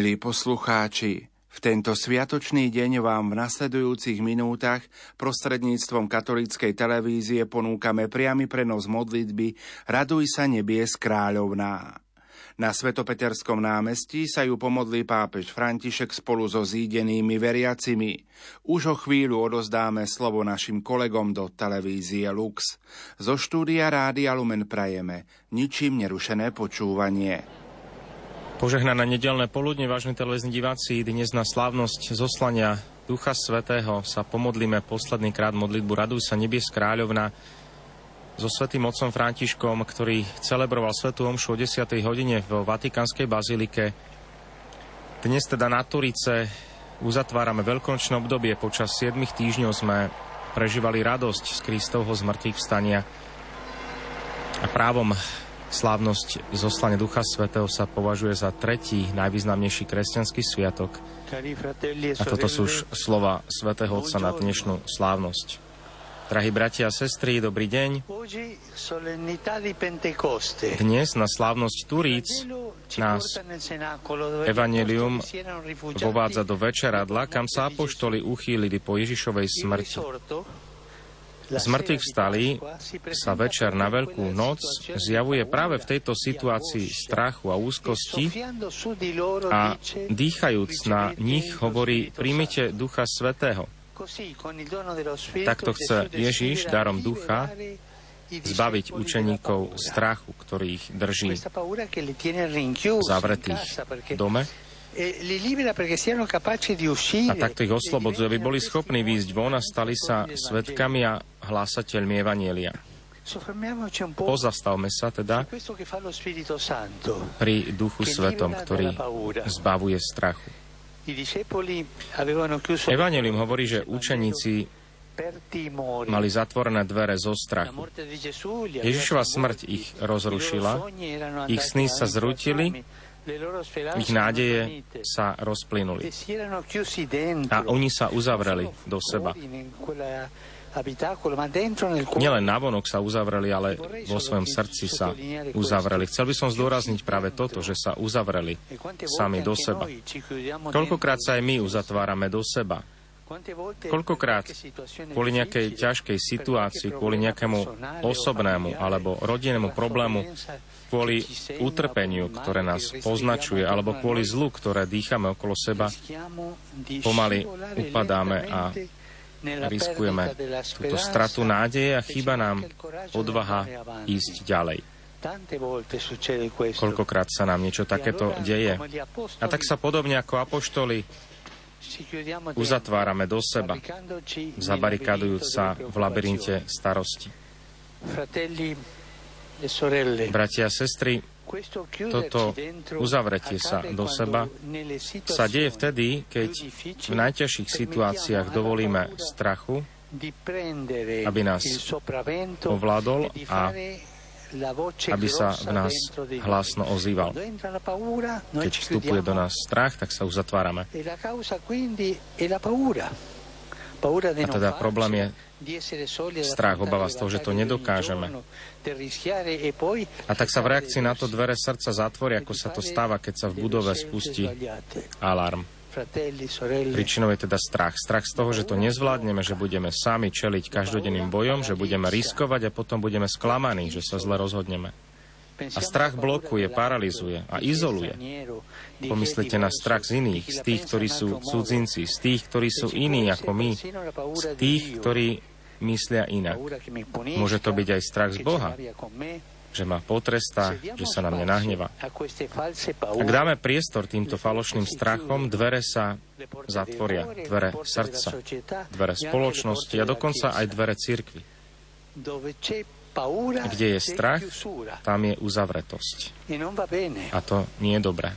Milí poslucháči, v tento sviatočný deň vám v nasledujúcich minútach prostredníctvom katolíckej televízie ponúkame priamy prenos modlitby Raduj sa nebies kráľovná. Na Svetopeterskom námestí sa ju pomodlí pápež František spolu so zídenými veriacimi. Už o chvíľu odozdáme slovo našim kolegom do televízie Lux. Zo štúdia Rádia Lumen prajeme ničím nerušené počúvanie. Požehnané nedelné poludne, vážni televízni diváci, dnes na slávnosť zoslania Ducha Svetého sa pomodlíme posledný krát modlitbu Raduj sa nebies kráľovna so svetým otcom Františkom, ktorý celebroval svetú omšu o 10. hodine v Vatikánskej bazilike. Dnes teda na Turice uzatvárame veľkonočné obdobie. Počas 7 týždňov sme prežívali radosť z Kristovho zmrtvých vstania. A právom Slávnosť zoslania Ducha Svetého sa považuje za tretí najvýznamnejší kresťanský sviatok. A toto sú už slova Svetého Otca na dnešnú slávnosť. Drahí bratia a sestry, dobrý deň. Dnes na slávnosť Turíc nás Evangelium vovádza do večeradla, kam sa apoštoli uchýlili po Ježišovej smrti. Z mŕtvych vstali sa večer na Veľkú noc zjavuje práve v tejto situácii strachu a úzkosti a dýchajúc na nich hovorí, príjmite Ducha Svetého. Takto chce Ježíš darom ducha zbaviť učeníkov strachu, ktorý ich drží zavretých v dome a takto ich oslobodzuje, aby boli schopní výjsť von a stali sa svetkami a hlásateľmi Evanielia. Pozastavme sa teda pri Duchu Svetom, ktorý zbavuje strachu. Evangelium hovorí, že učeníci mali zatvorené dvere zo strachu. Ježišova smrť ich rozrušila, ich sny sa zrutili ich nádeje sa rozplynuli. A oni sa uzavreli do seba. Nielen navonok sa uzavreli, ale vo svojom srdci sa uzavreli. Chcel by som zdôrazniť práve toto, že sa uzavreli sami do seba. Koľkokrát sa aj my uzatvárame do seba. Koľkokrát kvôli nejakej ťažkej situácii, kvôli nejakému osobnému alebo rodinnému problému kvôli utrpeniu, ktoré nás poznačuje, alebo kvôli zlu, ktoré dýchame okolo seba, pomaly upadáme a riskujeme túto stratu nádeje a chýba nám odvaha ísť ďalej. Koľkokrát sa nám niečo takéto deje. A tak sa podobne ako apoštoli uzatvárame do seba, zabarikadujúc sa v labyrinte starosti. Bratia a sestry, toto uzavretie sa do seba sa deje vtedy, keď v najťažších situáciách dovolíme strachu, aby nás ovládol a aby sa v nás hlasno ozýval. Keď vstupuje do nás strach, tak sa uzatvárame. A teda problém je strach, obava z toho, že to nedokážeme. A tak sa v reakcii na to dvere srdca zatvoria, ako sa to stáva, keď sa v budove spustí alarm. Príčinou je teda strach. Strach z toho, že to nezvládneme, že budeme sami čeliť každodenným bojom, že budeme riskovať a potom budeme sklamaní, že sa zle rozhodneme. A strach blokuje, paralizuje a izoluje. Pomyslite na strach z iných, z tých, ktorí sú cudzinci, z tých, ktorí sú iní ako my, z tých, ktorí myslia inak. Môže to byť aj strach z Boha, že ma potrestá, že sa na mňa nahneva. Ak dáme priestor týmto falošným strachom, dvere sa zatvoria, dvere srdca, dvere spoločnosti a dokonca aj dvere cirkvy. Kde je strach, tam je uzavretosť. A to nie je dobré.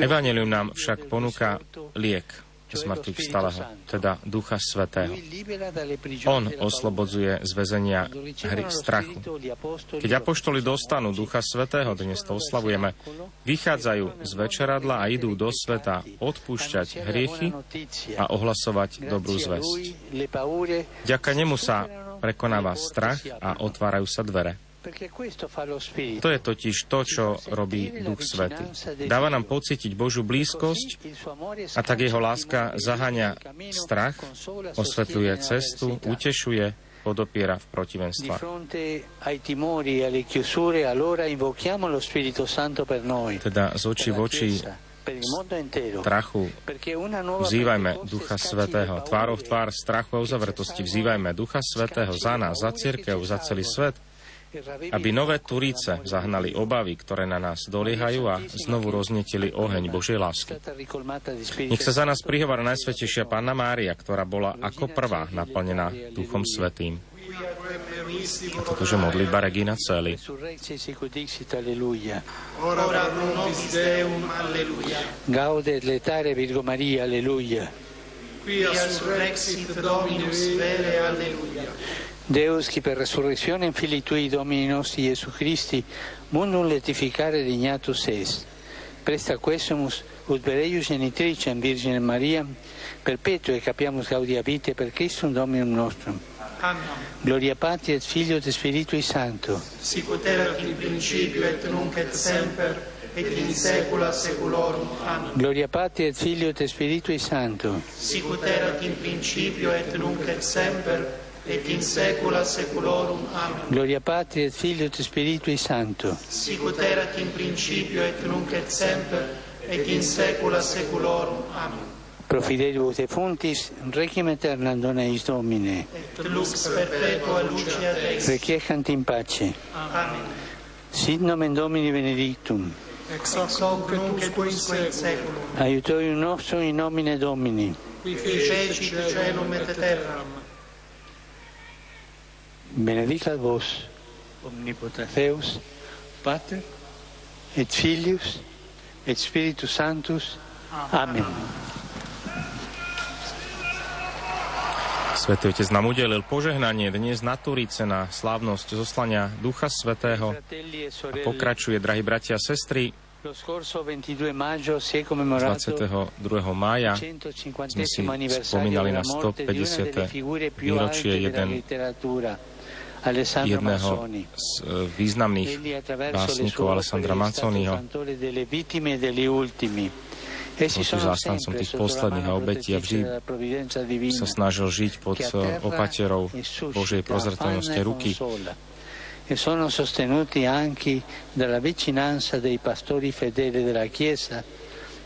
Evangelium nám však ponúka liek z mŕtvych vstalého, teda Ducha Svetého. On oslobodzuje z väzenia hry strachu. Keď apoštoli dostanú Ducha Svetého, dnes to oslavujeme, vychádzajú z večeradla a idú do sveta odpúšťať hriechy a ohlasovať dobrú zväzť. Ďaka nemu sa prekonáva strach a otvárajú sa dvere. To je totiž to, čo robí Duch Svety. Dáva nám pocítiť Božú blízkosť a tak jeho láska zaháňa strach, osvetľuje cestu, utešuje, podopiera v protivenstvách. Teda z očí v oči strachu vzývajme Ducha Svetého. Tvárov v tvár strachu a uzavretosti vzývajme Ducha Svetého za nás, za církev, za celý svet, aby nové Turíce zahnali obavy, ktoré na nás doliehajú a znovu roznetili oheň Božej lásky. Nech sa za nás prihovára Najsvetejšia Panna Mária, ktorá bola ako prvá naplnená Duchom Svetým. A toto, že modlitba Regina Celi. Gaudet letare Virgo Maria, alleluia. Quia surrexit Dominus vere, alleluia. Deus, qui per resurrezione in fili tui Domini nostri Gesù Christi, mundum letificare dignatus est. Presta quesumus ut per eius genitricem Virgine Maria, perpetuo e capiamus gaudia vite per Christum Dominum nostrum. Amen. Gloria Patri et Filio et Spiritui Santo. Sicut erat in principio et nunc et semper et in saecula saeculorum. Amen. Gloria Patri et Filio et Spiritui Santo. Sicut erat in principio et nunc et semper et in saecula saeculorum. Amen. Gloria Patri et Filio et Spiritui Sancto. Sicut erat in principio et nunc et semper et in saecula saeculorum. Amen. Pro fidelibus defuntis, requiem aeternam dona eis Domine. Et lux perpetua lucia Deis. Requiescant in pace. Amen. Sit nomen Domini benedictum. Ex hoc nunc et usque in saeculum. Aiutorium nostrum in nomine Domini. Qui fecit celum et terram benedicat vos, omnipotens Deus, Pater, et Filius, et Spiritus Sanctus. Amen. Svetý Otec nám udelil požehnanie dnes na Turice na slávnosť zoslania Ducha Svetého. A pokračuje, drahí bratia a sestry, 22. mája sme si spomínali na 150. výročie jeden jedného z e, významných básnikov Alessandra Mazzoniho. Bol tiež zástancom tých posledných a obetí a vždy sa snažil žiť pod e, opaterou Božej prozretelnosti ruky. e sono sostenuti anche dalla vicinanza dei pastori fedeli della Chiesa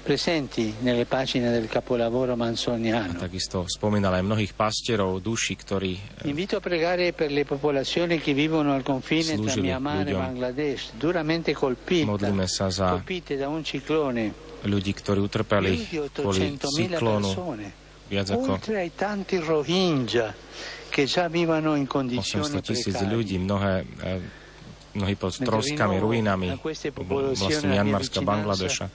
presenti nelle pagine del capolavoro manzoniano. Takisto spomínal aj mnohých pastierov duši, ktorí eh, Invito a pregare per le popolazioni che vivono al confine tra Myanmar e Bangladesh, duramente colpite, Modlíme sa za colpite da un ciclone. ľudí, ktorí utrpeli kvôli cyklónu viac ako 800 tisíc ľudí, mnohé, eh, mnohí pod troskami, ruinami, vlastne Mianmarska, Bangladeša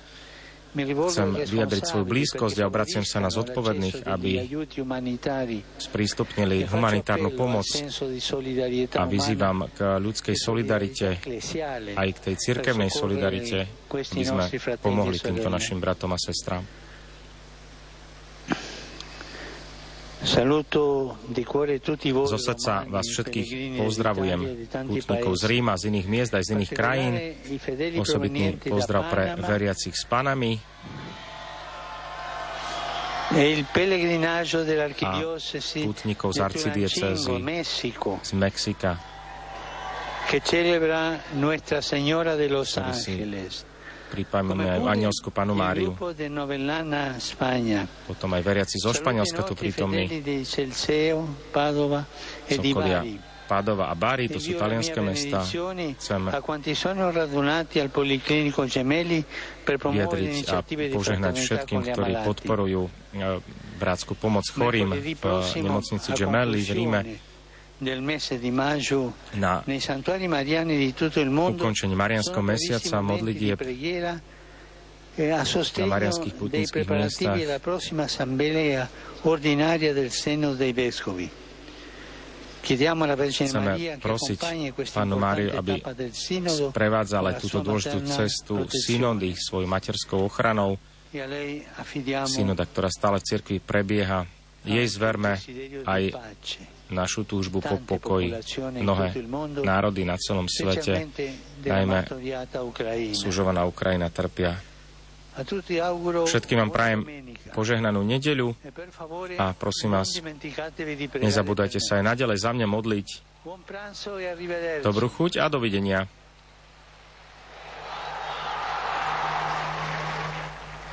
Chcem vyjadriť svoju blízkosť a obraciam sa na zodpovedných, aby sprístupnili humanitárnu pomoc a vyzývam k ľudskej solidarite aj k tej cirkevnej solidarite, aby sme pomohli týmto našim bratom a sestrám. Zo srdca vás všetkých pozdravujem, pútnikov z Ríma, z iných miest aj z iných krajín. Osobitný pozdrav pre veriacich s Panami. E a pútnikov z arcidiecezy z Mexika, che celebra Pripomíname aj Anielskú panu Máriu. Potom aj veriaci zo Španielska tu prítomní. Sokolia Padova a Bari, to sú talianské mesta. Chcem vyjadriť a požehnať všetkým, ktorí podporujú eh, bratskú pomoc chorým v nemocnici Gemelli v Ríme na ukončení Marianského mesiaca modlitieb e na marianských putnických miestach. Chceme prosiť Pánu Máriu, aby sprevádzala túto dôležitú cestu synody svojou materskou ochranou. E Synoda, ktorá stále v cirkvi prebieha. Jej zverme aj našu túžbu po pokoji. Mnohé národy na celom svete, najmä súžovaná Ukrajina, trpia. Všetkým vám prajem požehnanú nedeľu e a prosím vás, nezabúdajte sa aj naďalej za mňa modliť. E Dobrú chuť a dovidenia.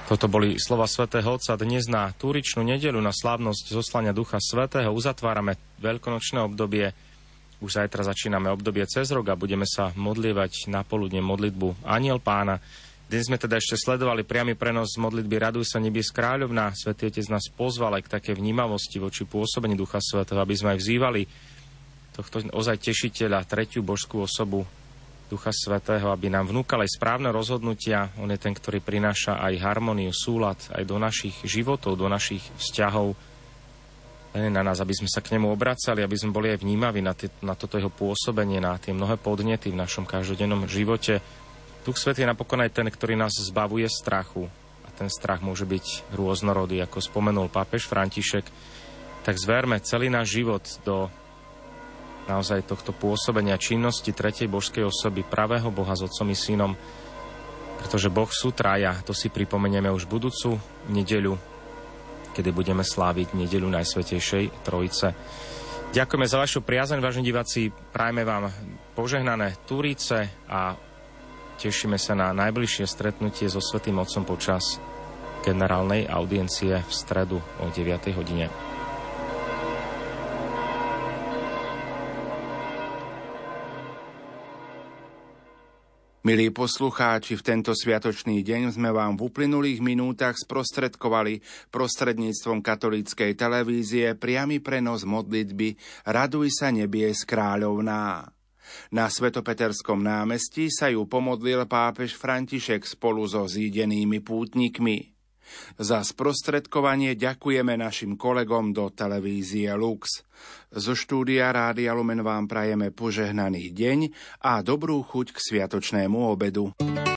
Toto boli slova svätého Otca. Dnes na Túričnú nedelu na slávnosť zoslania Ducha Svetého uzatvárame veľkonočné obdobie. Už zajtra začíname obdobie cez rok a budeme sa modlievať na poludne modlitbu Aniel Pána. Dnes sme teda ešte sledovali priamy prenos modlitby Raduj sa nebies kráľovná. Svetý Otec nás pozval aj k také vnímavosti voči pôsobení Ducha Svetého, aby sme aj vzývali tohto ozaj tešiteľa, tretiu božskú osobu Ducha Svetého, aby nám vnúkal aj správne rozhodnutia. On je ten, ktorý prináša aj harmóniu, súlad aj do našich životov, do našich vzťahov. Len na nás, aby sme sa k nemu obracali, aby sme boli aj vnímaví na, tie, na toto jeho pôsobenie, na tie mnohé podnety v našom každodennom živote. Duch Svetý je napokon aj ten, ktorý nás zbavuje strachu. A ten strach môže byť rôznorodý, ako spomenul pápež František. Tak zverme celý náš život do naozaj tohto pôsobenia činnosti tretej božskej osoby, pravého Boha s Otcom i Synom, pretože Boh sú traja, to si pripomenieme už budúcu nedeľu, kedy budeme sláviť nedeľu Najsvetejšej Trojice. Ďakujeme za vašu priazeň, vážení diváci, prajme vám požehnané Turíce a tešíme sa na najbližšie stretnutie so Svetým Otcom počas generálnej audiencie v stredu o 9. hodine. Milí poslucháči, v tento sviatočný deň sme vám v uplynulých minútach sprostredkovali prostredníctvom katolíckej televízie priamy prenos modlitby Raduj sa nebies kráľovná. Na Svetopeterskom námestí sa ju pomodlil pápež František spolu so zídenými pútnikmi. Za sprostredkovanie ďakujeme našim kolegom do televízie Lux. Zo štúdia Rádia Lumen vám prajeme požehnaný deň a dobrú chuť k sviatočnému obedu.